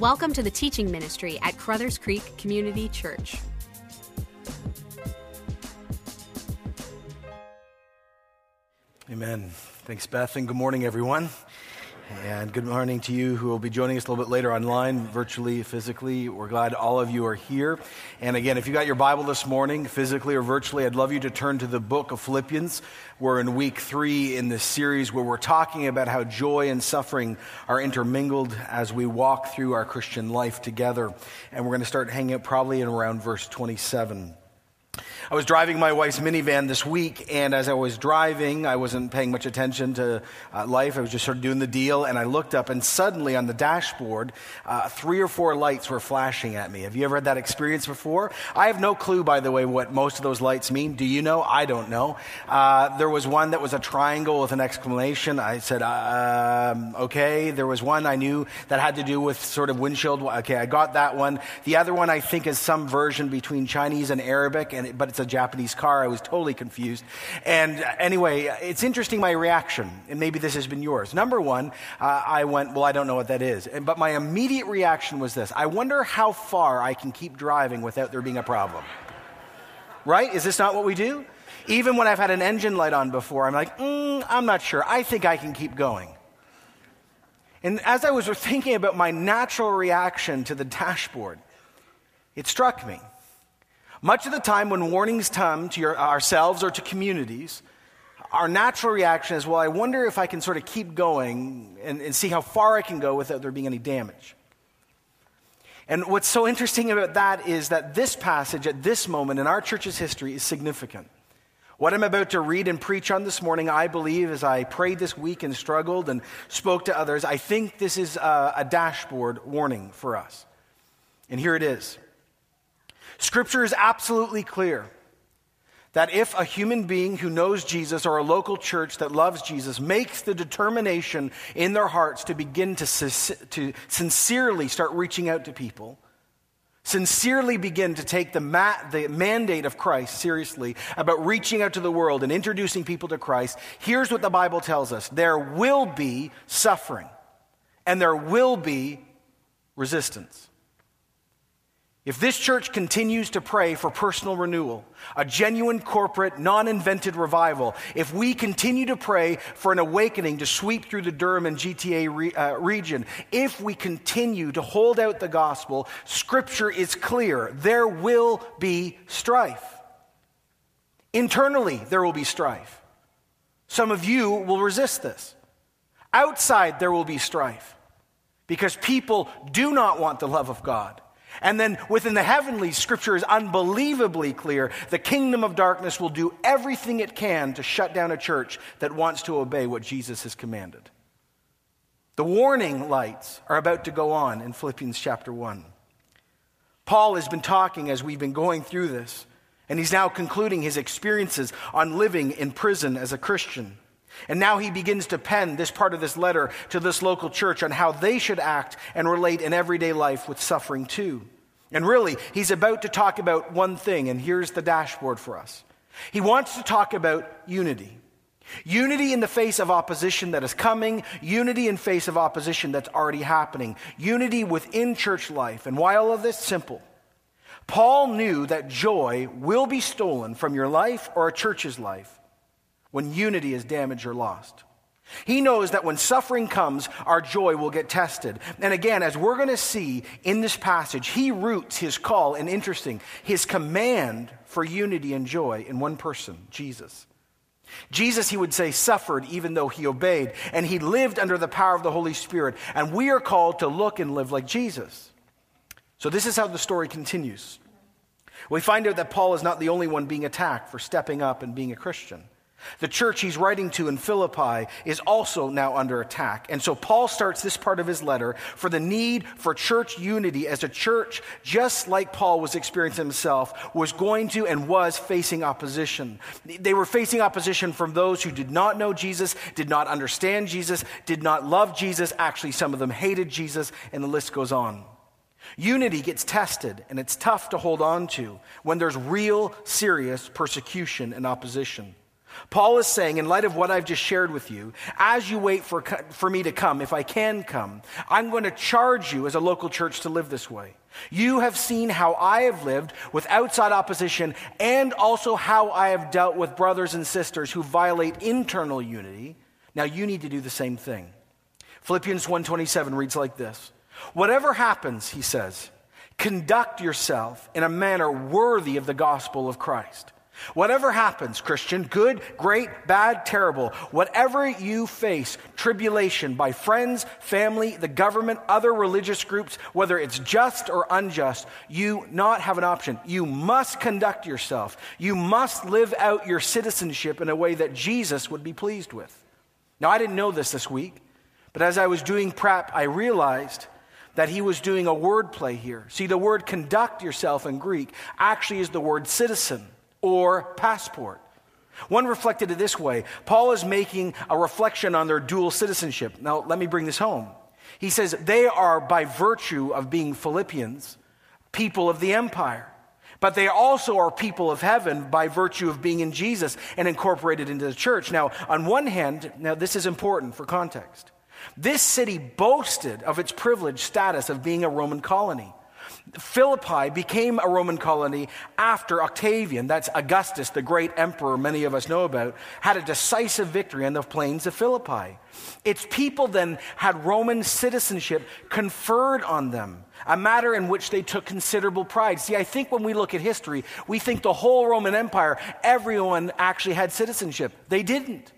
Welcome to the teaching ministry at Carruthers Creek Community Church. Amen. Thanks, Beth, and good morning, everyone. And good morning to you who will be joining us a little bit later online, virtually, physically. We're glad all of you are here. And again, if you got your Bible this morning, physically or virtually, I'd love you to turn to the book of Philippians. We're in week three in this series where we're talking about how joy and suffering are intermingled as we walk through our Christian life together. And we're going to start hanging out probably in around verse 27. I was driving my wife's minivan this week, and as I was driving, I wasn't paying much attention to uh, life. I was just sort of doing the deal, and I looked up, and suddenly on the dashboard, uh, three or four lights were flashing at me. Have you ever had that experience before? I have no clue, by the way, what most of those lights mean. Do you know? I don't know. Uh, there was one that was a triangle with an exclamation. I said, um, okay. There was one I knew that had to do with sort of windshield. Okay, I got that one. The other one I think is some version between Chinese and Arabic, and, but it's a Japanese car. I was totally confused. And anyway, it's interesting my reaction, and maybe this has been yours. Number one, uh, I went, well, I don't know what that is. And, but my immediate reaction was this I wonder how far I can keep driving without there being a problem. Right? Is this not what we do? Even when I've had an engine light on before, I'm like, mm, I'm not sure. I think I can keep going. And as I was thinking about my natural reaction to the dashboard, it struck me. Much of the time, when warnings come to your, ourselves or to communities, our natural reaction is, well, I wonder if I can sort of keep going and, and see how far I can go without there being any damage. And what's so interesting about that is that this passage at this moment in our church's history is significant. What I'm about to read and preach on this morning, I believe, as I prayed this week and struggled and spoke to others, I think this is a, a dashboard warning for us. And here it is Scripture is absolutely clear that if a human being who knows Jesus or a local church that loves Jesus makes the determination in their hearts to begin to, to sincerely start reaching out to people, sincerely begin to take the, ma- the mandate of Christ seriously about reaching out to the world and introducing people to Christ, here's what the Bible tells us there will be suffering and there will be resistance. If this church continues to pray for personal renewal, a genuine corporate, non invented revival, if we continue to pray for an awakening to sweep through the Durham and GTA re, uh, region, if we continue to hold out the gospel, Scripture is clear. There will be strife. Internally, there will be strife. Some of you will resist this. Outside, there will be strife because people do not want the love of God. And then within the heavenly, scripture is unbelievably clear. The kingdom of darkness will do everything it can to shut down a church that wants to obey what Jesus has commanded. The warning lights are about to go on in Philippians chapter 1. Paul has been talking as we've been going through this, and he's now concluding his experiences on living in prison as a Christian. And now he begins to pen this part of this letter to this local church on how they should act and relate in everyday life with suffering too. And really, he's about to talk about one thing, and here's the dashboard for us. He wants to talk about unity. Unity in the face of opposition that is coming, unity in face of opposition that's already happening, unity within church life. And why all of this? Simple. Paul knew that joy will be stolen from your life or a church's life when unity is damaged or lost. He knows that when suffering comes, our joy will get tested. And again, as we're going to see in this passage, he roots his call and interesting, his command for unity and joy in one person, Jesus. Jesus, he would say, suffered even though he obeyed, and he lived under the power of the Holy Spirit. And we are called to look and live like Jesus. So, this is how the story continues. We find out that Paul is not the only one being attacked for stepping up and being a Christian. The church he's writing to in Philippi is also now under attack. And so Paul starts this part of his letter for the need for church unity as a church, just like Paul was experiencing himself, was going to and was facing opposition. They were facing opposition from those who did not know Jesus, did not understand Jesus, did not love Jesus. Actually, some of them hated Jesus, and the list goes on. Unity gets tested, and it's tough to hold on to when there's real, serious persecution and opposition. Paul is saying, in light of what I've just shared with you, as you wait for, for me to come, if I can come, I'm going to charge you as a local church to live this way. You have seen how I have lived with outside opposition and also how I have dealt with brothers and sisters who violate internal unity. Now you need to do the same thing. Philippians 1:27 reads like this. Whatever happens, he says, conduct yourself in a manner worthy of the gospel of Christ. Whatever happens, Christian, good, great, bad, terrible, whatever you face, tribulation by friends, family, the government, other religious groups, whether it's just or unjust, you not have an option. You must conduct yourself. You must live out your citizenship in a way that Jesus would be pleased with. Now, I didn't know this this week, but as I was doing prep, I realized that he was doing a word play here. See, the word conduct yourself in Greek actually is the word citizen or passport. One reflected it this way Paul is making a reflection on their dual citizenship. Now, let me bring this home. He says they are, by virtue of being Philippians, people of the empire. But they also are people of heaven by virtue of being in Jesus and incorporated into the church. Now, on one hand, now this is important for context. This city boasted of its privileged status of being a Roman colony. Philippi became a Roman colony after Octavian, that's Augustus, the great emperor many of us know about, had a decisive victory on the plains of Philippi. Its people then had Roman citizenship conferred on them, a matter in which they took considerable pride. See, I think when we look at history, we think the whole Roman Empire, everyone actually had citizenship. They didn't.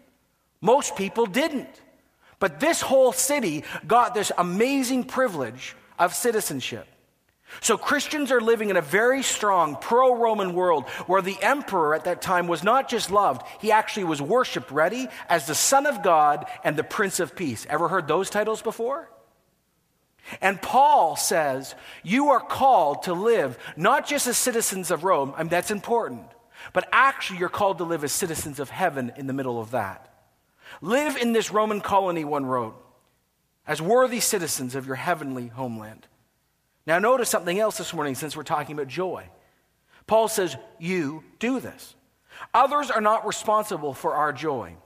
Most people didn't. But this whole city got this amazing privilege of citizenship. So Christians are living in a very strong pro Roman world where the emperor at that time was not just loved, he actually was worshiped, ready, as the Son of God and the Prince of Peace. Ever heard those titles before? And Paul says, You are called to live not just as citizens of Rome, I mean, that's important, but actually you're called to live as citizens of heaven in the middle of that. Live in this Roman colony, one wrote, as worthy citizens of your heavenly homeland. Now, notice something else this morning since we're talking about joy. Paul says, You do this. Others are not responsible for our joy.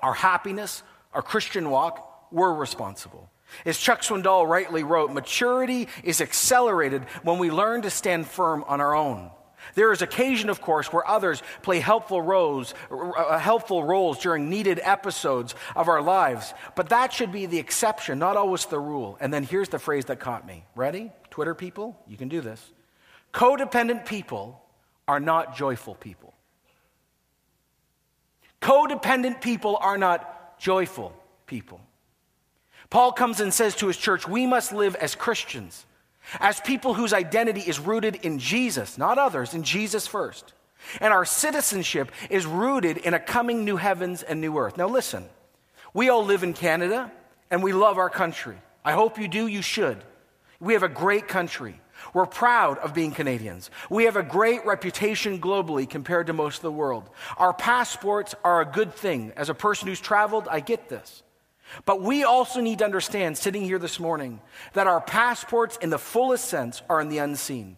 Our happiness, our Christian walk, we're responsible. As Chuck Swindoll rightly wrote, maturity is accelerated when we learn to stand firm on our own. There is occasion, of course, where others play helpful roles, uh, helpful roles during needed episodes of our lives, but that should be the exception, not always the rule. And then here's the phrase that caught me. Ready? Twitter people, you can do this. Codependent people are not joyful people. Codependent people are not joyful people. Paul comes and says to his church, We must live as Christians, as people whose identity is rooted in Jesus, not others, in Jesus first. And our citizenship is rooted in a coming new heavens and new earth. Now, listen, we all live in Canada and we love our country. I hope you do, you should. We have a great country. We're proud of being Canadians. We have a great reputation globally compared to most of the world. Our passports are a good thing. As a person who's traveled, I get this. But we also need to understand, sitting here this morning, that our passports, in the fullest sense, are in the unseen.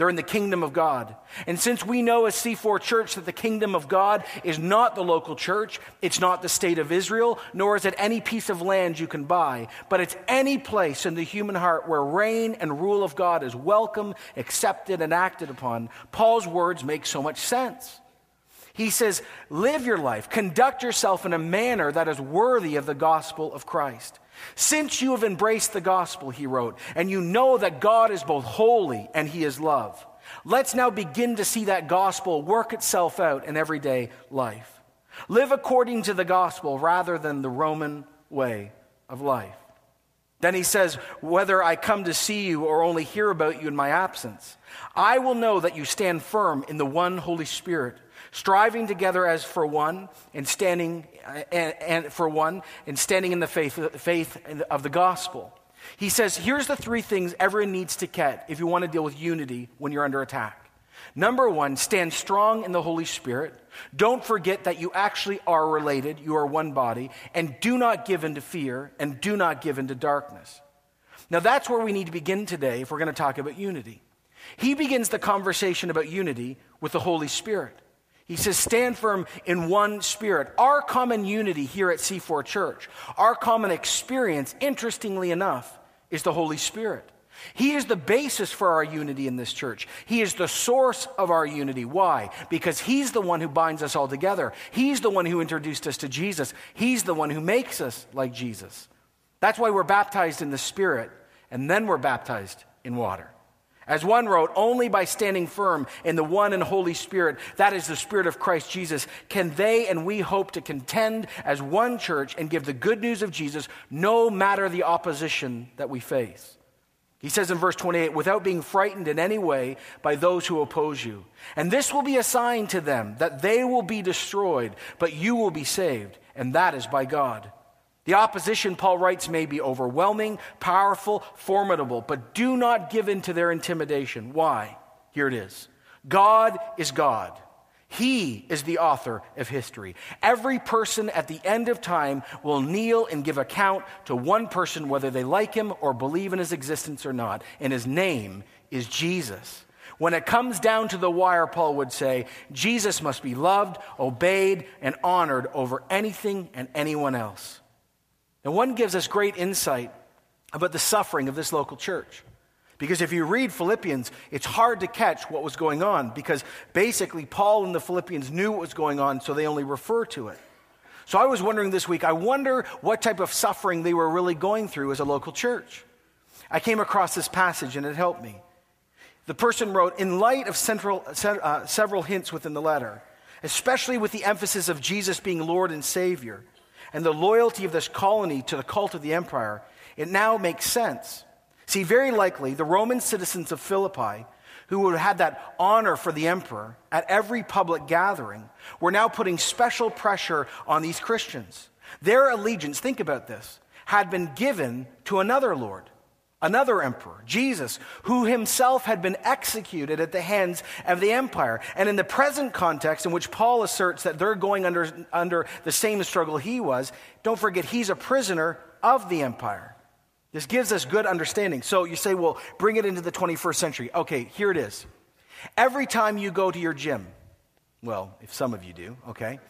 They're in the kingdom of God. And since we know as C4 Church that the kingdom of God is not the local church, it's not the state of Israel, nor is it any piece of land you can buy, but it's any place in the human heart where reign and rule of God is welcome, accepted, and acted upon, Paul's words make so much sense. He says, Live your life, conduct yourself in a manner that is worthy of the gospel of Christ. Since you have embraced the gospel, he wrote, and you know that God is both holy and he is love, let's now begin to see that gospel work itself out in everyday life. Live according to the gospel rather than the Roman way of life. Then he says, Whether I come to see you or only hear about you in my absence, I will know that you stand firm in the one Holy Spirit striving together as for one and standing uh, and, and for one and standing in the faith, faith of the gospel. He says, here's the three things everyone needs to get if you want to deal with unity when you're under attack. Number one, stand strong in the Holy Spirit. Don't forget that you actually are related, you are one body, and do not give in to fear and do not give in to darkness. Now, that's where we need to begin today if we're going to talk about unity. He begins the conversation about unity with the Holy Spirit. He says, stand firm in one spirit. Our common unity here at C4 Church, our common experience, interestingly enough, is the Holy Spirit. He is the basis for our unity in this church. He is the source of our unity. Why? Because He's the one who binds us all together. He's the one who introduced us to Jesus. He's the one who makes us like Jesus. That's why we're baptized in the Spirit, and then we're baptized in water. As one wrote, only by standing firm in the one and Holy Spirit, that is the Spirit of Christ Jesus, can they and we hope to contend as one church and give the good news of Jesus no matter the opposition that we face. He says in verse 28, without being frightened in any way by those who oppose you. And this will be a sign to them that they will be destroyed, but you will be saved, and that is by God. The opposition, Paul writes, may be overwhelming, powerful, formidable, but do not give in to their intimidation. Why? Here it is God is God. He is the author of history. Every person at the end of time will kneel and give account to one person, whether they like him or believe in his existence or not, and his name is Jesus. When it comes down to the wire, Paul would say, Jesus must be loved, obeyed, and honored over anything and anyone else. And one gives us great insight about the suffering of this local church. Because if you read Philippians, it's hard to catch what was going on because basically Paul and the Philippians knew what was going on, so they only refer to it. So I was wondering this week, I wonder what type of suffering they were really going through as a local church. I came across this passage and it helped me. The person wrote, in light of central, uh, several hints within the letter, especially with the emphasis of Jesus being Lord and Savior, and the loyalty of this colony to the cult of the empire, it now makes sense. See, very likely the Roman citizens of Philippi, who would have had that honor for the emperor at every public gathering, were now putting special pressure on these Christians. Their allegiance, think about this, had been given to another Lord another emperor, Jesus, who himself had been executed at the hands of the empire. And in the present context, in which Paul asserts that they're going under, under the same struggle he was, don't forget he's a prisoner of the empire. This gives us good understanding. So you say, well, bring it into the 21st century. Okay, here it is. Every time you go to your gym, well, if some of you do, okay,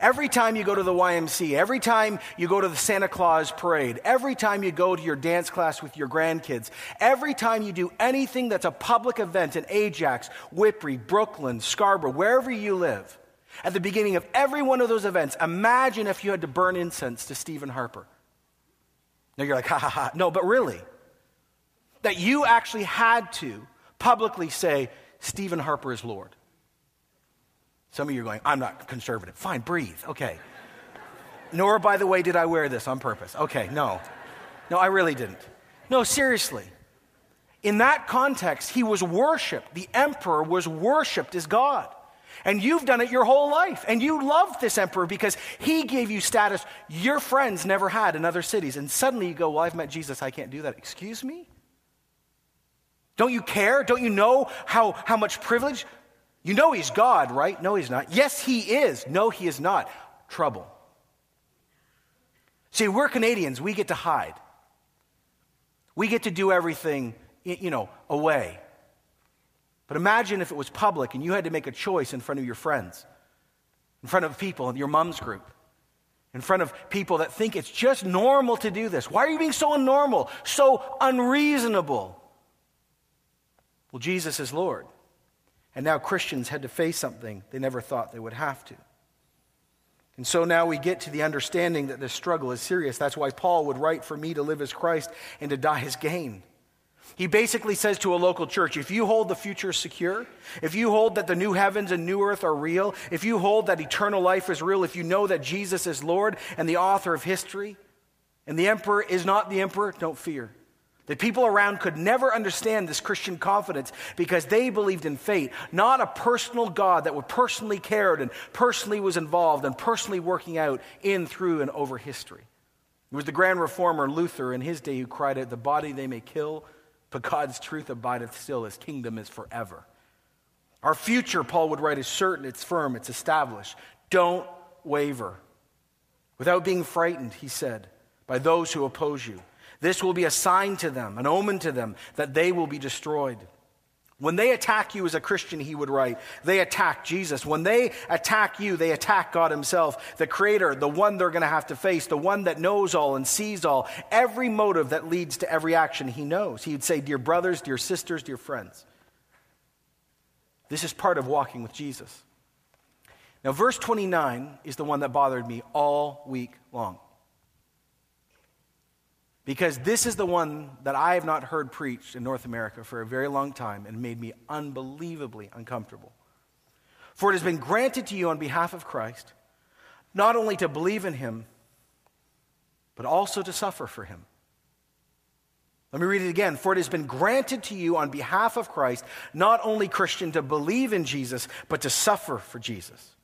Every time you go to the YMC, every time you go to the Santa Claus parade, every time you go to your dance class with your grandkids, every time you do anything that's a public event in Ajax, Whitby, Brooklin, Scarborough, wherever you live, at the beginning of every one of those events, imagine if you had to burn incense to Stephen Harper. Now you're like, ha ha ha. No, but really, that you actually had to publicly say, Stephen Harper is Lord. Some of you are going, I'm not conservative. Fine, breathe. Okay. Nor, by the way, did I wear this on purpose. Okay, no. No, I really didn't. No, seriously. In that context, he was worshiped. The emperor was worshiped as God. And you've done it your whole life. And you love this emperor because he gave you status your friends never had in other cities. And suddenly you go, Well, I've met Jesus. I can't do that. Excuse me? Don't you care? Don't you know how, how much privilege? You know he's God, right? No, he's not. Yes, he is. No, he is not. Trouble. See, we're Canadians. We get to hide. We get to do everything, you know, away. But imagine if it was public and you had to make a choice in front of your friends, in front of people in your mom's group, in front of people that think it's just normal to do this. Why are you being so unnormal, so unreasonable? Well, Jesus is Lord. And now Christians had to face something they never thought they would have to. And so now we get to the understanding that this struggle is serious. That's why Paul would write, For me to live as Christ and to die as gain. He basically says to a local church if you hold the future secure, if you hold that the new heavens and new earth are real, if you hold that eternal life is real, if you know that Jesus is Lord and the author of history, and the emperor is not the emperor, don't fear. The people around could never understand this Christian confidence because they believed in fate, not a personal God that would personally cared and personally was involved and personally working out in, through, and over history. It was the grand reformer Luther in his day who cried out, The body they may kill, but God's truth abideth still, his kingdom is forever. Our future, Paul would write, is certain, it's firm, it's established. Don't waver. Without being frightened, he said, by those who oppose you. This will be a sign to them, an omen to them, that they will be destroyed. When they attack you as a Christian, he would write, they attack Jesus. When they attack you, they attack God Himself, the Creator, the one they're going to have to face, the one that knows all and sees all. Every motive that leads to every action, He knows. He would say, Dear brothers, dear sisters, dear friends. This is part of walking with Jesus. Now, verse 29 is the one that bothered me all week long. Because this is the one that I have not heard preached in North America for a very long time and made me unbelievably uncomfortable. For it has been granted to you on behalf of Christ not only to believe in him, but also to suffer for him. Let me read it again. For it has been granted to you on behalf of Christ, not only Christian, to believe in Jesus, but to suffer for Jesus.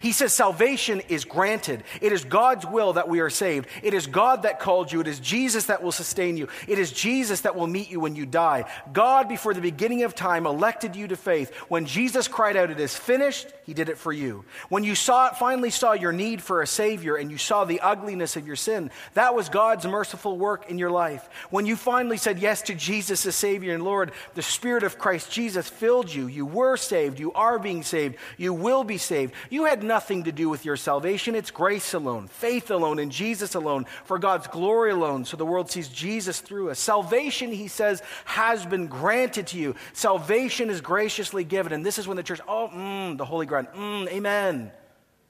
He says salvation is granted. It is God's will that we are saved. It is God that called you. It is Jesus that will sustain you. It is Jesus that will meet you when you die. God, before the beginning of time, elected you to faith. When Jesus cried out, It is finished, He did it for you. When you saw it, finally saw your need for a Savior and you saw the ugliness of your sin, that was God's merciful work in your life. When you finally said yes to Jesus as Savior and Lord, the Spirit of Christ Jesus filled you. You were saved. You are being saved. You will be saved. You had nothing to do with your salvation. It's grace alone, faith alone, in Jesus alone, for God's glory alone, so the world sees Jesus through us. Salvation, he says, has been granted to you. Salvation is graciously given. And this is when the church, oh, mm, the Holy Ground, mm, amen.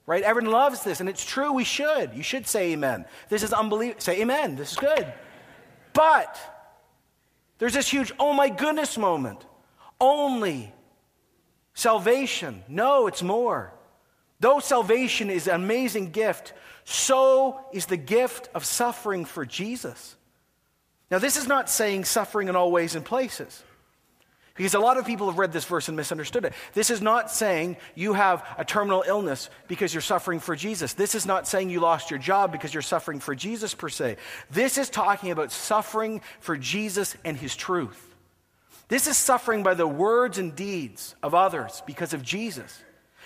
Right? Everyone loves this, and it's true. We should. You should say amen. This is unbelievable. Say amen. This is good. But there's this huge, oh my goodness moment. Only salvation. No, it's more. Though salvation is an amazing gift, so is the gift of suffering for Jesus. Now, this is not saying suffering in all ways and places. Because a lot of people have read this verse and misunderstood it. This is not saying you have a terminal illness because you're suffering for Jesus. This is not saying you lost your job because you're suffering for Jesus per se. This is talking about suffering for Jesus and his truth. This is suffering by the words and deeds of others because of Jesus.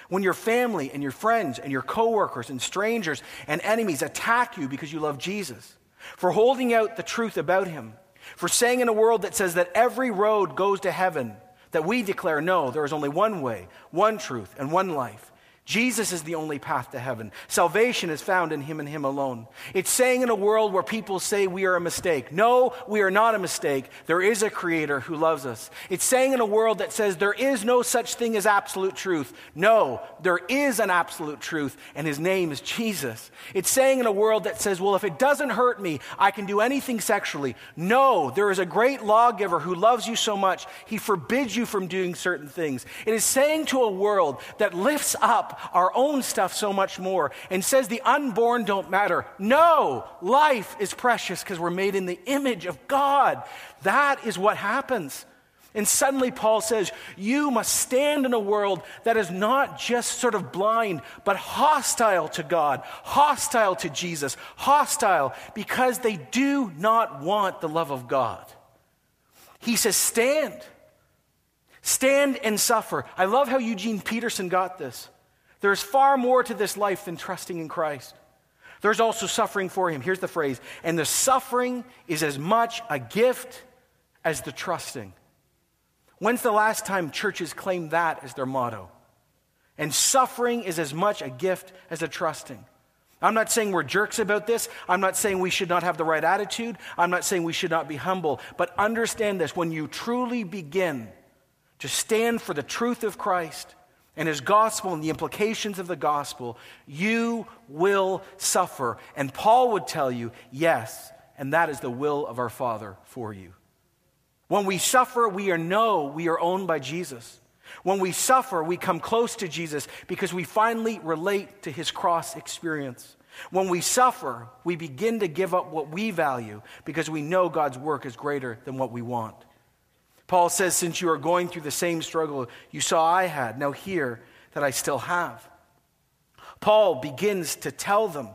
When your family and your friends and your coworkers and strangers and enemies attack you because you love Jesus, for holding out the truth about him, for saying in a world that says that every road goes to heaven, that we declare no, there is only one way, one truth, and one life. Jesus is the only path to heaven. Salvation is found in Him and Him alone. It's saying in a world where people say we are a mistake. No, we are not a mistake. There is a Creator who loves us. It's saying in a world that says there is no such thing as absolute truth. No, there is an absolute truth, and His name is Jesus. It's saying in a world that says, well, if it doesn't hurt me, I can do anything sexually. No, there is a great lawgiver who loves you so much, He forbids you from doing certain things. It is saying to a world that lifts up our own stuff so much more and says the unborn don't matter. No, life is precious because we're made in the image of God. That is what happens. And suddenly Paul says, You must stand in a world that is not just sort of blind, but hostile to God, hostile to Jesus, hostile because they do not want the love of God. He says, Stand. Stand and suffer. I love how Eugene Peterson got this. There's far more to this life than trusting in Christ. There's also suffering for him. Here's the phrase and the suffering is as much a gift as the trusting. When's the last time churches claimed that as their motto? And suffering is as much a gift as a trusting. I'm not saying we're jerks about this. I'm not saying we should not have the right attitude. I'm not saying we should not be humble. But understand this when you truly begin to stand for the truth of Christ, and his gospel and the implications of the gospel, you will suffer. And Paul would tell you, yes, and that is the will of our Father for you. When we suffer, we are know we are owned by Jesus. When we suffer, we come close to Jesus because we finally relate to his cross experience. When we suffer, we begin to give up what we value because we know God's work is greater than what we want. Paul says, Since you are going through the same struggle you saw I had, now hear that I still have. Paul begins to tell them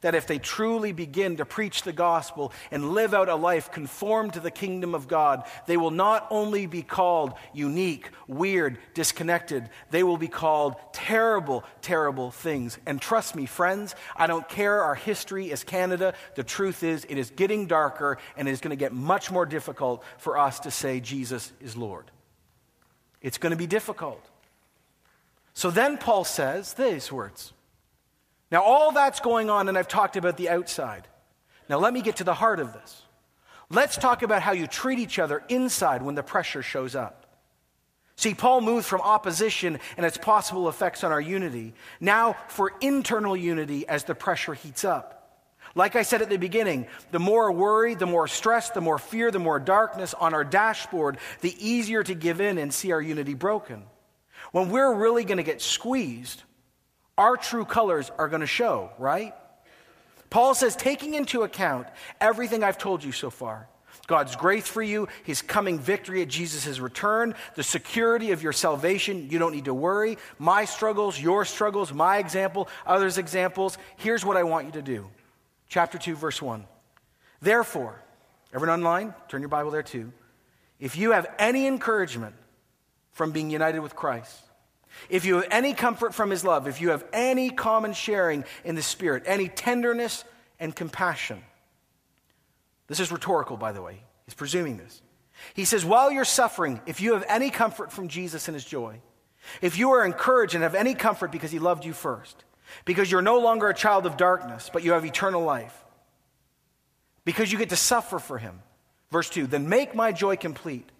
that if they truly begin to preach the gospel and live out a life conformed to the kingdom of God, they will not only be called unique, weird, disconnected, they will be called terrible, terrible things. And trust me, friends, I don't care our history as Canada. The truth is, it is getting darker and it is going to get much more difficult for us to say Jesus is Lord. It's going to be difficult. So then Paul says these words. Now, all that's going on, and I've talked about the outside. Now, let me get to the heart of this. Let's talk about how you treat each other inside when the pressure shows up. See, Paul moved from opposition and its possible effects on our unity, now for internal unity as the pressure heats up. Like I said at the beginning, the more worry, the more stress, the more fear, the more darkness on our dashboard, the easier to give in and see our unity broken. When we're really going to get squeezed, our true colors are going to show, right? Paul says, taking into account everything I've told you so far, God's grace for you, His coming victory at Jesus' return, the security of your salvation. You don't need to worry. My struggles, your struggles, my example, others' examples. Here's what I want you to do. Chapter 2, verse 1. Therefore, everyone online, turn your Bible there too. If you have any encouragement from being united with Christ, if you have any comfort from his love, if you have any common sharing in the Spirit, any tenderness and compassion, this is rhetorical, by the way. He's presuming this. He says, While you're suffering, if you have any comfort from Jesus and his joy, if you are encouraged and have any comfort because he loved you first, because you're no longer a child of darkness, but you have eternal life, because you get to suffer for him. Verse 2 Then make my joy complete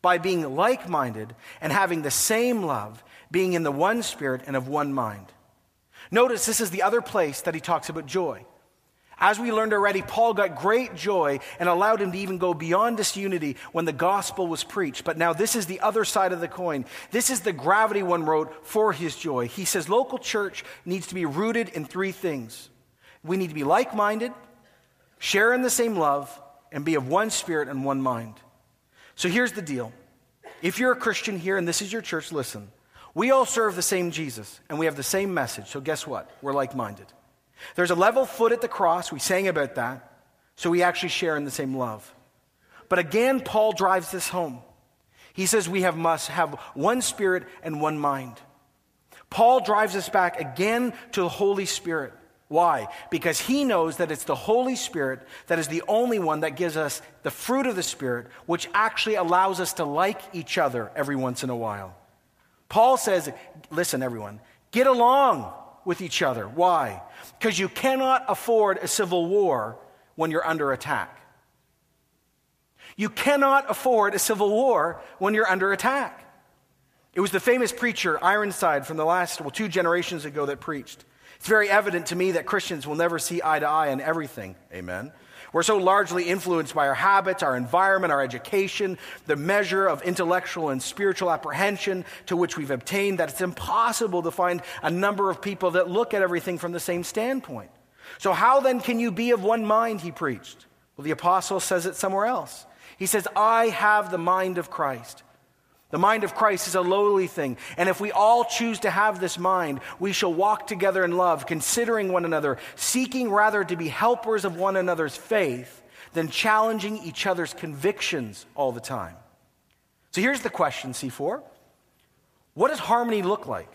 by being like minded and having the same love, being in the one spirit and of one mind. Notice this is the other place that he talks about joy. As we learned already, Paul got great joy and allowed him to even go beyond disunity when the gospel was preached. But now this is the other side of the coin. This is the gravity one wrote for his joy. He says local church needs to be rooted in three things. We need to be like minded, share in the same love, and be of one spirit and one mind. So here's the deal. If you're a Christian here and this is your church, listen. We all serve the same Jesus and we have the same message. So guess what? We're like minded. There's a level foot at the cross. We sang about that. So we actually share in the same love. But again, Paul drives this home. He says we have, must have one spirit and one mind. Paul drives us back again to the Holy Spirit. Why? Because he knows that it's the Holy Spirit that is the only one that gives us the fruit of the Spirit, which actually allows us to like each other every once in a while. Paul says, listen, everyone, get along with each other. Why? Because you cannot afford a civil war when you're under attack. You cannot afford a civil war when you're under attack. It was the famous preacher Ironside from the last, well, two generations ago that preached. It's very evident to me that Christians will never see eye to eye on everything. Amen. We're so largely influenced by our habits, our environment, our education, the measure of intellectual and spiritual apprehension to which we've obtained that it's impossible to find a number of people that look at everything from the same standpoint. So, how then can you be of one mind? He preached. Well, the apostle says it somewhere else. He says, I have the mind of Christ. The mind of Christ is a lowly thing. And if we all choose to have this mind, we shall walk together in love, considering one another, seeking rather to be helpers of one another's faith than challenging each other's convictions all the time. So here's the question, C4. What does harmony look like?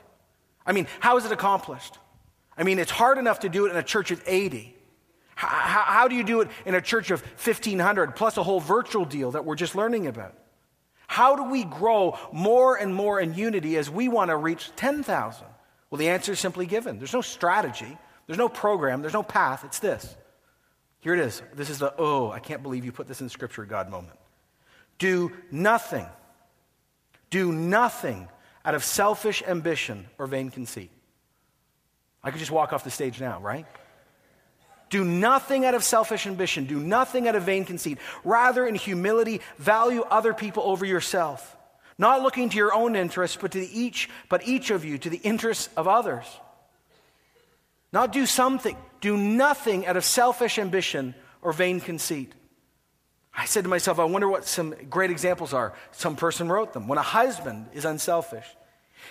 I mean, how is it accomplished? I mean, it's hard enough to do it in a church of 80. How, how do you do it in a church of 1,500, plus a whole virtual deal that we're just learning about? How do we grow more and more in unity as we want to reach 10,000? Well, the answer is simply given. There's no strategy, there's no program, there's no path. It's this. Here it is. This is the, oh, I can't believe you put this in Scripture, God moment. Do nothing, do nothing out of selfish ambition or vain conceit. I could just walk off the stage now, right? Do nothing out of selfish ambition. Do nothing out of vain conceit. Rather, in humility, value other people over yourself, not looking to your own interests, but to each, but each of you to the interests of others. Not do something, do nothing out of selfish ambition or vain conceit. I said to myself, I wonder what some great examples are. Some person wrote them. When a husband is unselfish,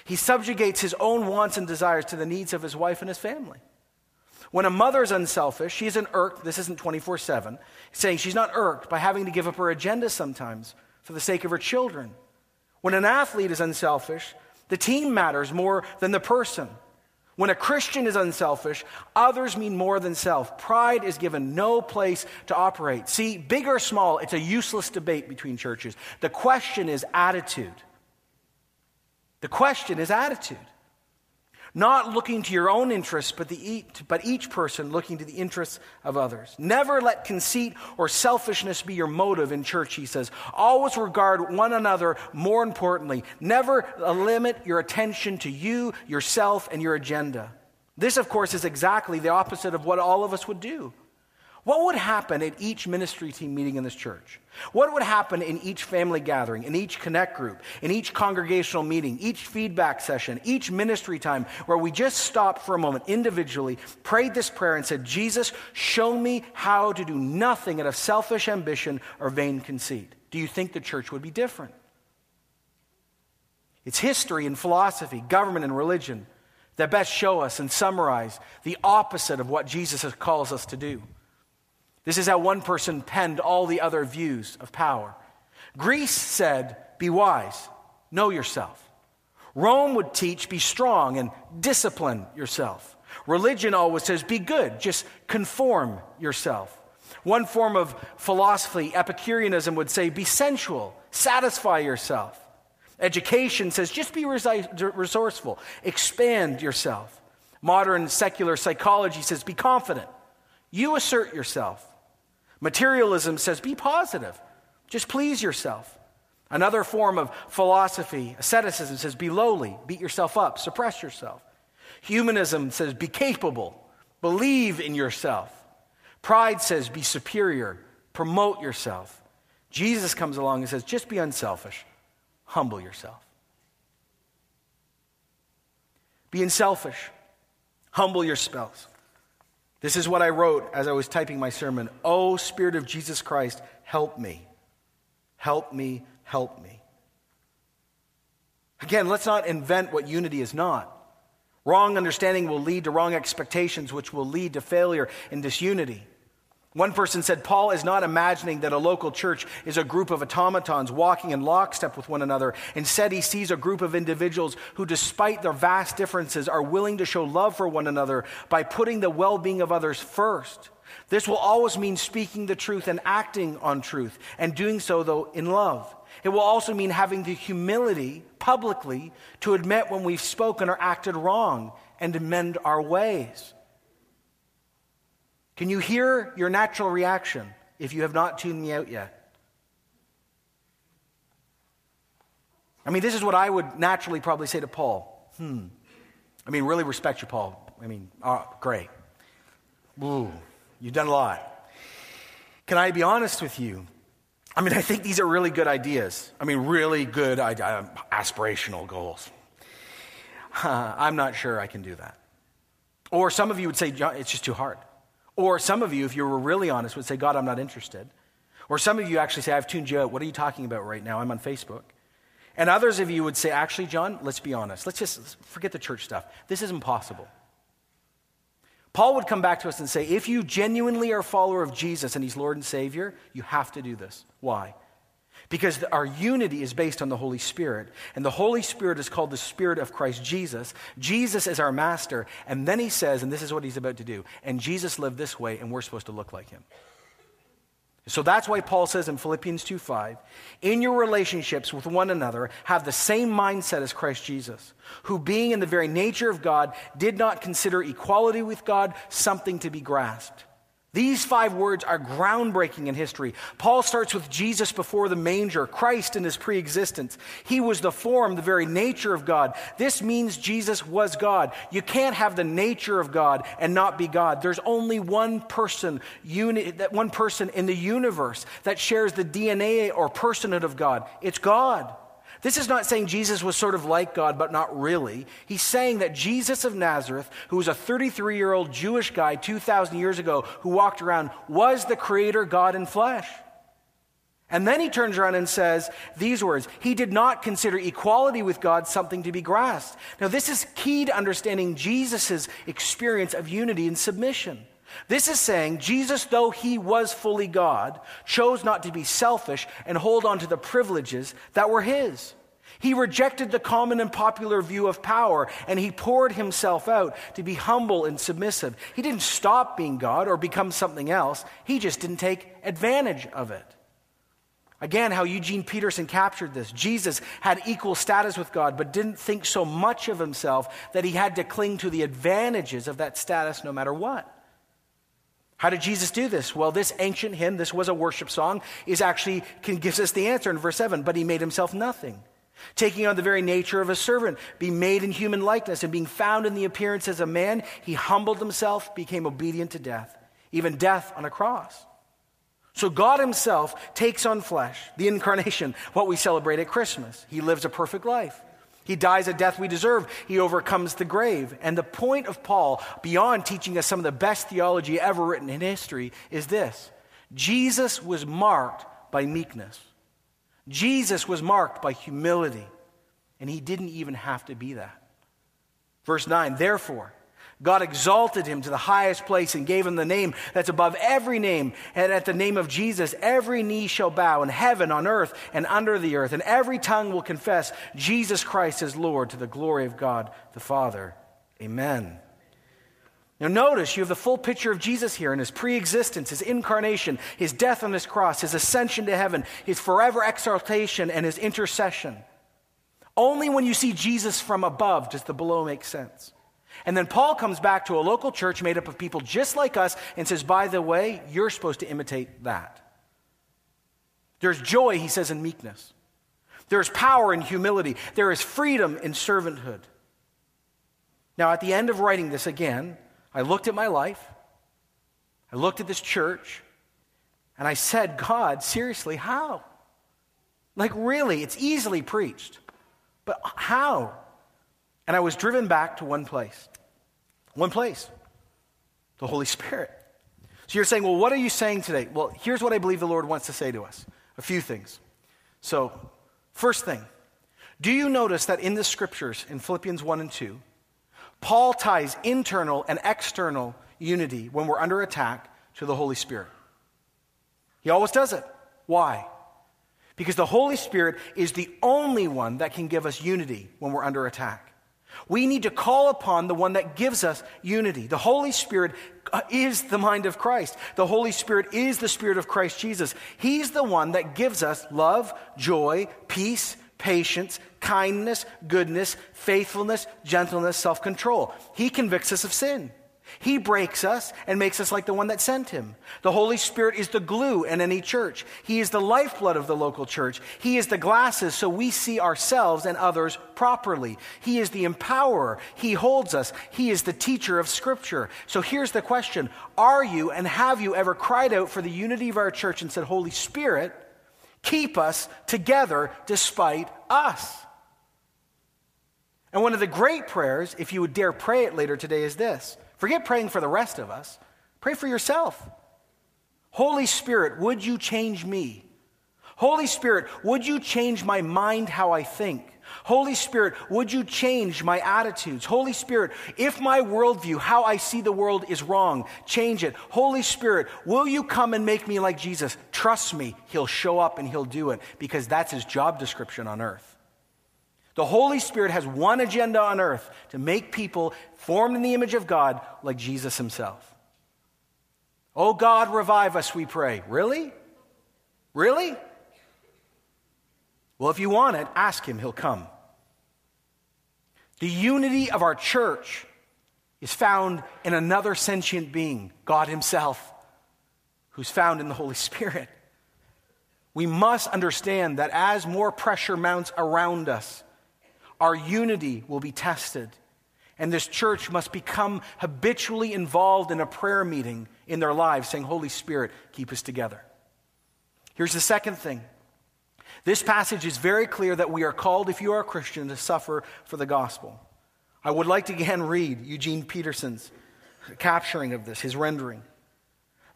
he subjugates his own wants and desires to the needs of his wife and his family. When a mother is unselfish, she isn't irked, this isn't 24 7, saying she's not irked by having to give up her agenda sometimes for the sake of her children. When an athlete is unselfish, the team matters more than the person. When a Christian is unselfish, others mean more than self. Pride is given no place to operate. See, big or small, it's a useless debate between churches. The question is attitude. The question is attitude. Not looking to your own interests, but, the, but each person looking to the interests of others. Never let conceit or selfishness be your motive in church, he says. Always regard one another more importantly. Never uh, limit your attention to you, yourself, and your agenda. This, of course, is exactly the opposite of what all of us would do. What would happen at each ministry team meeting in this church? What would happen in each family gathering, in each connect group, in each congregational meeting, each feedback session, each ministry time where we just stopped for a moment individually, prayed this prayer, and said, Jesus, show me how to do nothing out of selfish ambition or vain conceit? Do you think the church would be different? It's history and philosophy, government and religion that best show us and summarize the opposite of what Jesus calls us to do. This is how one person penned all the other views of power. Greece said, Be wise, know yourself. Rome would teach, Be strong and discipline yourself. Religion always says, Be good, just conform yourself. One form of philosophy, Epicureanism, would say, Be sensual, satisfy yourself. Education says, Just be resourceful, expand yourself. Modern secular psychology says, Be confident, you assert yourself. Materialism says be positive, just please yourself. Another form of philosophy, asceticism, says be lowly, beat yourself up, suppress yourself. Humanism says be capable, believe in yourself. Pride says be superior, promote yourself. Jesus comes along and says just be unselfish, humble yourself. Be unselfish, humble your spouse. This is what I wrote as I was typing my sermon. Oh, Spirit of Jesus Christ, help me. Help me, help me. Again, let's not invent what unity is not. Wrong understanding will lead to wrong expectations, which will lead to failure and disunity. One person said, Paul is not imagining that a local church is a group of automatons walking in lockstep with one another. Instead, he sees a group of individuals who, despite their vast differences, are willing to show love for one another by putting the well being of others first. This will always mean speaking the truth and acting on truth, and doing so, though, in love. It will also mean having the humility publicly to admit when we've spoken or acted wrong and to mend our ways. Can you hear your natural reaction if you have not tuned me out yet? I mean, this is what I would naturally probably say to Paul. Hmm. I mean, really respect you, Paul. I mean, oh, great. Ooh, you've done a lot. Can I be honest with you? I mean, I think these are really good ideas. I mean, really good uh, aspirational goals. Uh, I'm not sure I can do that. Or some of you would say, it's just too hard. Or some of you, if you were really honest, would say, God, I'm not interested. Or some of you actually say, I've tuned you out. What are you talking about right now? I'm on Facebook. And others of you would say, actually, John, let's be honest. Let's just forget the church stuff. This is impossible. Paul would come back to us and say, if you genuinely are a follower of Jesus and he's Lord and Savior, you have to do this. Why? Because our unity is based on the Holy Spirit. And the Holy Spirit is called the Spirit of Christ Jesus. Jesus is our master. And then he says, and this is what he's about to do, and Jesus lived this way, and we're supposed to look like him. So that's why Paul says in Philippians 2 5, in your relationships with one another, have the same mindset as Christ Jesus, who, being in the very nature of God, did not consider equality with God something to be grasped these five words are groundbreaking in history. Paul starts with Jesus before the manger, Christ in his pre existence. He was the form, the very nature of God. This means Jesus was God. You can't have the nature of God and not be God. There's only one person, uni- that one person in the universe that shares the DNA or personhood of God. It's God. This is not saying Jesus was sort of like God, but not really. He's saying that Jesus of Nazareth, who was a 33 year old Jewish guy 2,000 years ago who walked around, was the creator God in flesh. And then he turns around and says these words He did not consider equality with God something to be grasped. Now, this is key to understanding Jesus' experience of unity and submission. This is saying Jesus, though he was fully God, chose not to be selfish and hold on to the privileges that were his. He rejected the common and popular view of power and he poured himself out to be humble and submissive. He didn't stop being God or become something else, he just didn't take advantage of it. Again, how Eugene Peterson captured this. Jesus had equal status with God, but didn't think so much of himself that he had to cling to the advantages of that status no matter what. How did Jesus do this? Well, this ancient hymn, this was a worship song, is actually can, gives us the answer in verse 7. But he made himself nothing, taking on the very nature of a servant, being made in human likeness, and being found in the appearance as a man, he humbled himself, became obedient to death, even death on a cross. So God Himself takes on flesh, the incarnation, what we celebrate at Christmas. He lives a perfect life. He dies a death we deserve. He overcomes the grave. And the point of Paul, beyond teaching us some of the best theology ever written in history, is this Jesus was marked by meekness, Jesus was marked by humility, and he didn't even have to be that. Verse 9, therefore, God exalted him to the highest place and gave him the name that's above every name. And at the name of Jesus, every knee shall bow in heaven, on earth, and under the earth. And every tongue will confess Jesus Christ is Lord to the glory of God the Father. Amen. Now, notice you have the full picture of Jesus here in his pre existence, his incarnation, his death on his cross, his ascension to heaven, his forever exaltation, and his intercession. Only when you see Jesus from above does the below make sense. And then Paul comes back to a local church made up of people just like us and says, by the way, you're supposed to imitate that. There's joy, he says, in meekness. There's power in humility. There is freedom in servanthood. Now, at the end of writing this again, I looked at my life, I looked at this church, and I said, God, seriously, how? Like, really, it's easily preached, but how? And I was driven back to one place. One place the Holy Spirit. So you're saying, well, what are you saying today? Well, here's what I believe the Lord wants to say to us a few things. So, first thing, do you notice that in the scriptures, in Philippians 1 and 2, Paul ties internal and external unity when we're under attack to the Holy Spirit? He always does it. Why? Because the Holy Spirit is the only one that can give us unity when we're under attack. We need to call upon the one that gives us unity. The Holy Spirit uh, is the mind of Christ. The Holy Spirit is the Spirit of Christ Jesus. He's the one that gives us love, joy, peace, patience, kindness, goodness, faithfulness, gentleness, self control. He convicts us of sin. He breaks us and makes us like the one that sent him. The Holy Spirit is the glue in any church. He is the lifeblood of the local church. He is the glasses so we see ourselves and others properly. He is the empowerer. He holds us. He is the teacher of Scripture. So here's the question Are you and have you ever cried out for the unity of our church and said, Holy Spirit, keep us together despite us? And one of the great prayers, if you would dare pray it later today, is this Forget praying for the rest of us, pray for yourself. Holy Spirit, would you change me? Holy Spirit, would you change my mind how I think? Holy Spirit, would you change my attitudes? Holy Spirit, if my worldview, how I see the world is wrong, change it. Holy Spirit, will you come and make me like Jesus? Trust me, he'll show up and he'll do it because that's his job description on earth. The Holy Spirit has one agenda on earth to make people formed in the image of God like Jesus himself. Oh God, revive us, we pray. Really? Really? Well, if you want it, ask him, he'll come. The unity of our church is found in another sentient being, God Himself, who's found in the Holy Spirit. We must understand that as more pressure mounts around us, our unity will be tested. And this church must become habitually involved in a prayer meeting in their lives, saying, Holy Spirit, keep us together. Here's the second thing. This passage is very clear that we are called, if you are a Christian, to suffer for the gospel. I would like to again read Eugene Peterson's capturing of this, his rendering.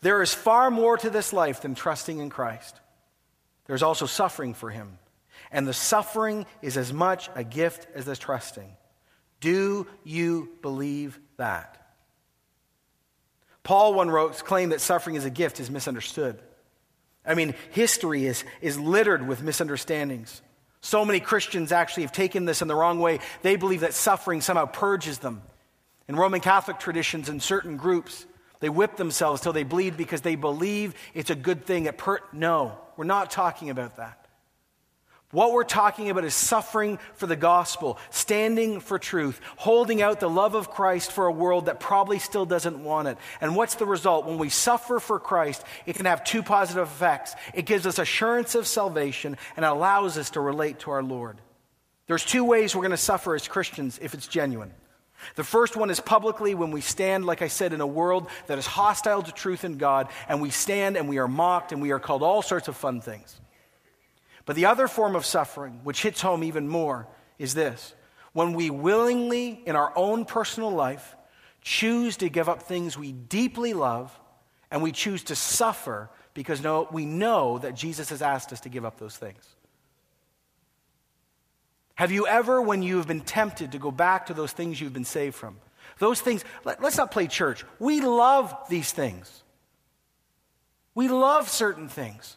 There is far more to this life than trusting in Christ. There's also suffering for him and the suffering is as much a gift as the trusting. Do you believe that? Paul one wrote, claimed that suffering is a gift is misunderstood. I mean, history is, is littered with misunderstandings. So many Christians actually have taken this in the wrong way. They believe that suffering somehow purges them. In Roman Catholic traditions and certain groups, They whip themselves till they bleed because they believe it's a good thing. At per- no, we're not talking about that. What we're talking about is suffering for the gospel, standing for truth, holding out the love of Christ for a world that probably still doesn't want it. And what's the result? When we suffer for Christ, it can have two positive effects. It gives us assurance of salvation and allows us to relate to our Lord. There's two ways we're going to suffer as Christians if it's genuine. The first one is publicly when we stand, like I said, in a world that is hostile to truth and God, and we stand and we are mocked and we are called all sorts of fun things. But the other form of suffering, which hits home even more, is this when we willingly, in our own personal life, choose to give up things we deeply love and we choose to suffer because we know that Jesus has asked us to give up those things. Have you ever, when you have been tempted to go back to those things you've been saved from, those things, let, us not play church. We love these things. We love certain things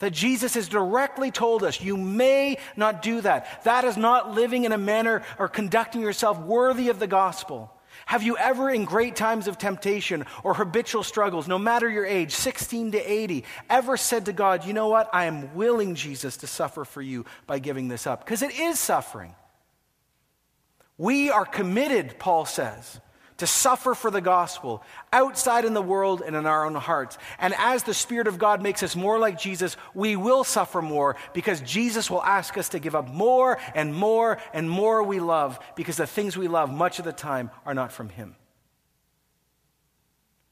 that Jesus has directly told us you may not do that. That is not living in a manner or conducting yourself worthy of the gospel. Have you ever, in great times of temptation or habitual struggles, no matter your age, 16 to 80, ever said to God, you know what? I am willing, Jesus, to suffer for you by giving this up? Because it is suffering. We are committed, Paul says, to suffer for the gospel outside in the world and in our own hearts. And as the Spirit of God makes us more like Jesus, we will suffer more because Jesus will ask us to give up more and more and more we love because the things we love much of the time are not from Him.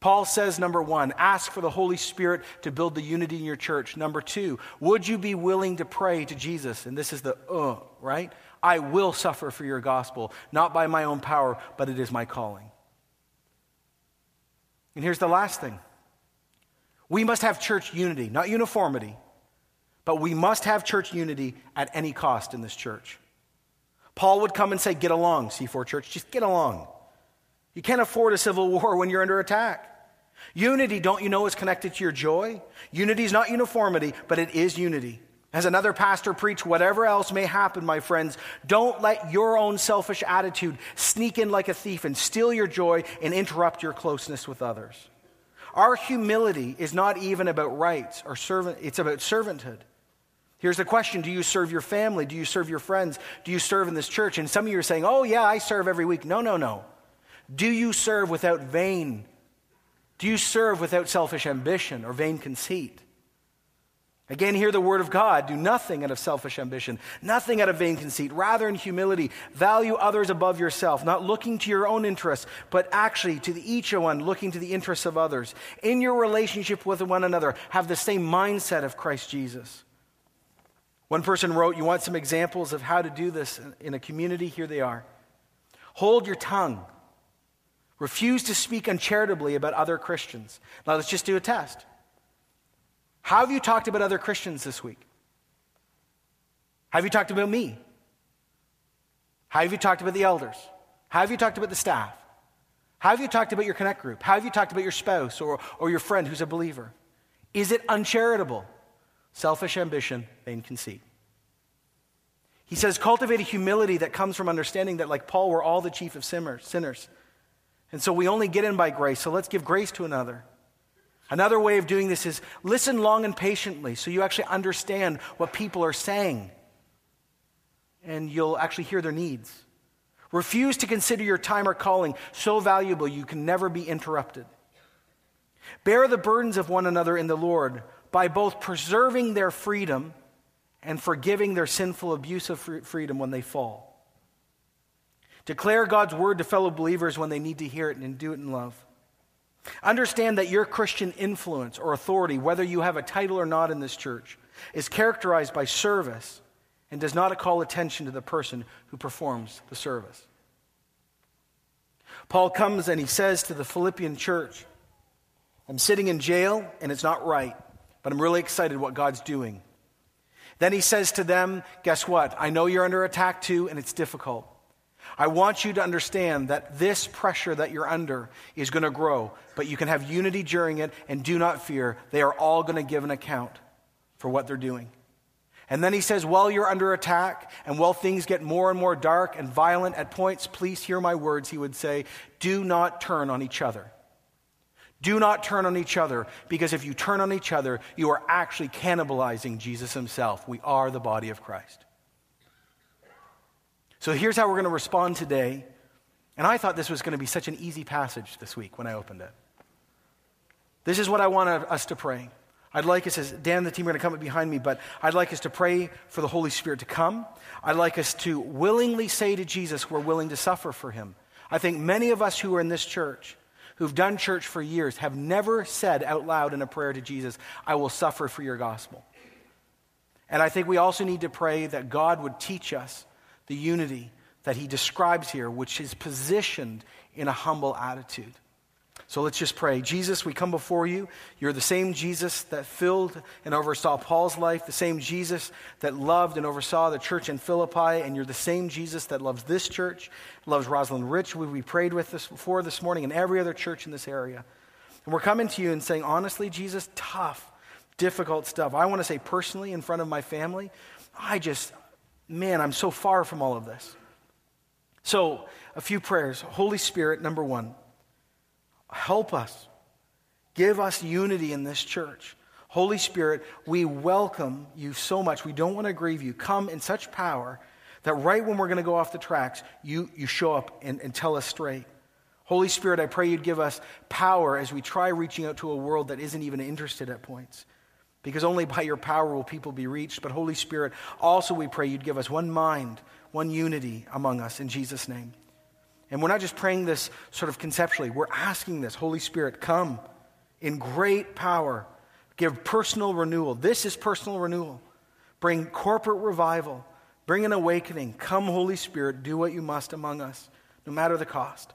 Paul says, number one, ask for the Holy Spirit to build the unity in your church. Number two, would you be willing to pray to Jesus? And this is the uh, right? I will suffer for your gospel, not by my own power, but it is my calling. And here's the last thing we must have church unity, not uniformity, but we must have church unity at any cost in this church. Paul would come and say, Get along, C4 Church, just get along. You can't afford a civil war when you're under attack. Unity, don't you know, is connected to your joy? Unity is not uniformity, but it is unity. As another pastor preached, whatever else may happen, my friends, don't let your own selfish attitude sneak in like a thief and steal your joy and interrupt your closeness with others. Our humility is not even about rights or servant, it's about servanthood. Here's the question Do you serve your family? Do you serve your friends? Do you serve in this church? And some of you are saying, Oh, yeah, I serve every week. No, no, no. Do you serve without vain? Do you serve without selfish ambition or vain conceit? Again, hear the word of God. Do nothing out of selfish ambition, nothing out of vain conceit. Rather, in humility, value others above yourself, not looking to your own interests, but actually to the, each one looking to the interests of others. In your relationship with one another, have the same mindset of Christ Jesus. One person wrote, You want some examples of how to do this in a community? Here they are. Hold your tongue. Refuse to speak uncharitably about other Christians. Now, let's just do a test. How have you talked about other Christians this week? Have you talked about me? How have you talked about the elders? How have you talked about the staff? How have you talked about your connect group? How have you talked about your spouse or, or your friend who's a believer? Is it uncharitable? Selfish ambition, vain conceit. He says, cultivate a humility that comes from understanding that, like Paul, we're all the chief of sinners. And so we only get in by grace, so let's give grace to another. Another way of doing this is listen long and patiently so you actually understand what people are saying and you'll actually hear their needs. Refuse to consider your time or calling so valuable you can never be interrupted. Bear the burdens of one another in the Lord by both preserving their freedom and forgiving their sinful abuse of freedom when they fall. Declare God's word to fellow believers when they need to hear it and do it in love. Understand that your Christian influence or authority, whether you have a title or not in this church, is characterized by service and does not call attention to the person who performs the service. Paul comes and he says to the Philippian church, I'm sitting in jail and it's not right, but I'm really excited what God's doing. Then he says to them, Guess what? I know you're under attack too, and it's difficult. I want you to understand that this pressure that you're under is going to grow, but you can have unity during it and do not fear. They are all going to give an account for what they're doing. And then he says, while you're under attack and while things get more and more dark and violent at points, please hear my words. He would say, do not turn on each other. Do not turn on each other, because if you turn on each other, you are actually cannibalizing Jesus himself. We are the body of Christ. So here's how we're going to respond today. And I thought this was going to be such an easy passage this week when I opened it. This is what I want us to pray. I'd like us, as Dan and the team are going to come up behind me, but I'd like us to pray for the Holy Spirit to come. I'd like us to willingly say to Jesus, we're willing to suffer for him. I think many of us who are in this church, who've done church for years, have never said out loud in a prayer to Jesus, I will suffer for your gospel. And I think we also need to pray that God would teach us the unity that he describes here, which is positioned in a humble attitude. So let's just pray. Jesus, we come before you. You're the same Jesus that filled and oversaw Paul's life, the same Jesus that loved and oversaw the church in Philippi, and you're the same Jesus that loves this church, loves Rosalind Rich, who we prayed with this before this morning, and every other church in this area. And we're coming to you and saying, honestly, Jesus, tough, difficult stuff. I want to say personally in front of my family, I just, man, I'm so far from all of this. So, a few prayers. Holy Spirit, number one. Help us. Give us unity in this church. Holy Spirit, we welcome you so much. We don't want to grieve you. Come in such power that right when we're going to go off the tracks, you, you show up and, and tell us straight. Holy Spirit, I pray you'd give us power as we try reaching out to a world that isn't even interested at points. Because only by your power will people be reached. But Holy Spirit, also we pray you'd give us one mind, one unity among us in Jesus' name. And we're not just praying this sort of conceptually, we're asking this Holy Spirit, come in great power, give personal renewal. This is personal renewal. Bring corporate revival, bring an awakening. Come, Holy Spirit, do what you must among us, no matter the cost.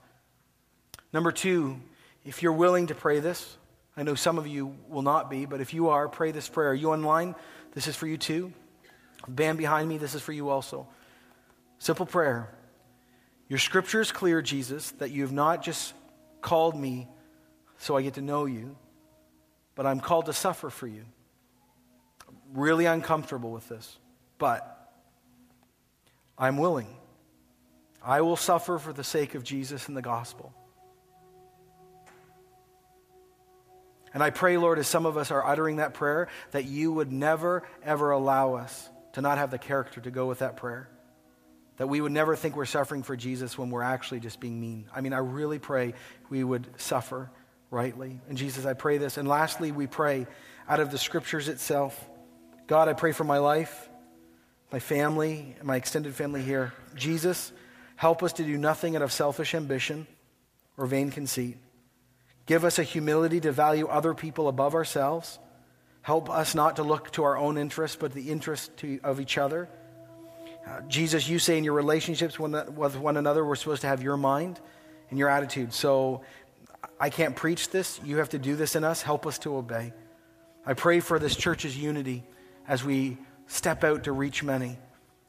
Number two, if you're willing to pray this, I know some of you will not be, but if you are, pray this prayer. Are you online? This is for you too. Band behind me, this is for you also. Simple prayer. Your scripture is clear, Jesus, that you have not just called me so I get to know you, but I'm called to suffer for you. I'm really uncomfortable with this, but I'm willing. I will suffer for the sake of Jesus and the gospel. And I pray, Lord, as some of us are uttering that prayer, that you would never, ever allow us to not have the character to go with that prayer. That we would never think we're suffering for Jesus when we're actually just being mean. I mean, I really pray we would suffer rightly. And Jesus, I pray this. And lastly, we pray out of the scriptures itself. God, I pray for my life, my family, my extended family here. Jesus, help us to do nothing out of selfish ambition or vain conceit. Give us a humility to value other people above ourselves. Help us not to look to our own interests, but the interests of each other. Uh, Jesus, you say in your relationships with one another, we're supposed to have your mind and your attitude. So I can't preach this. You have to do this in us. Help us to obey. I pray for this church's unity as we step out to reach many.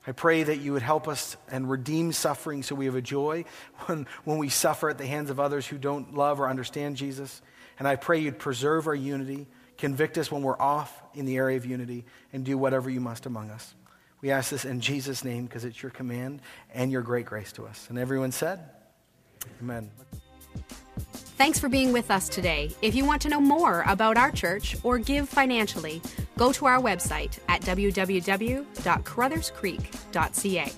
I pray that you would help us and redeem suffering so we have a joy when, when we suffer at the hands of others who don't love or understand Jesus. And I pray you'd preserve our unity, convict us when we're off in the area of unity, and do whatever you must among us. We ask this in Jesus' name because it's your command and your great grace to us. And everyone said, Amen. Thanks for being with us today. If you want to know more about our church or give financially, go to our website at www.carrutherscreek.ca.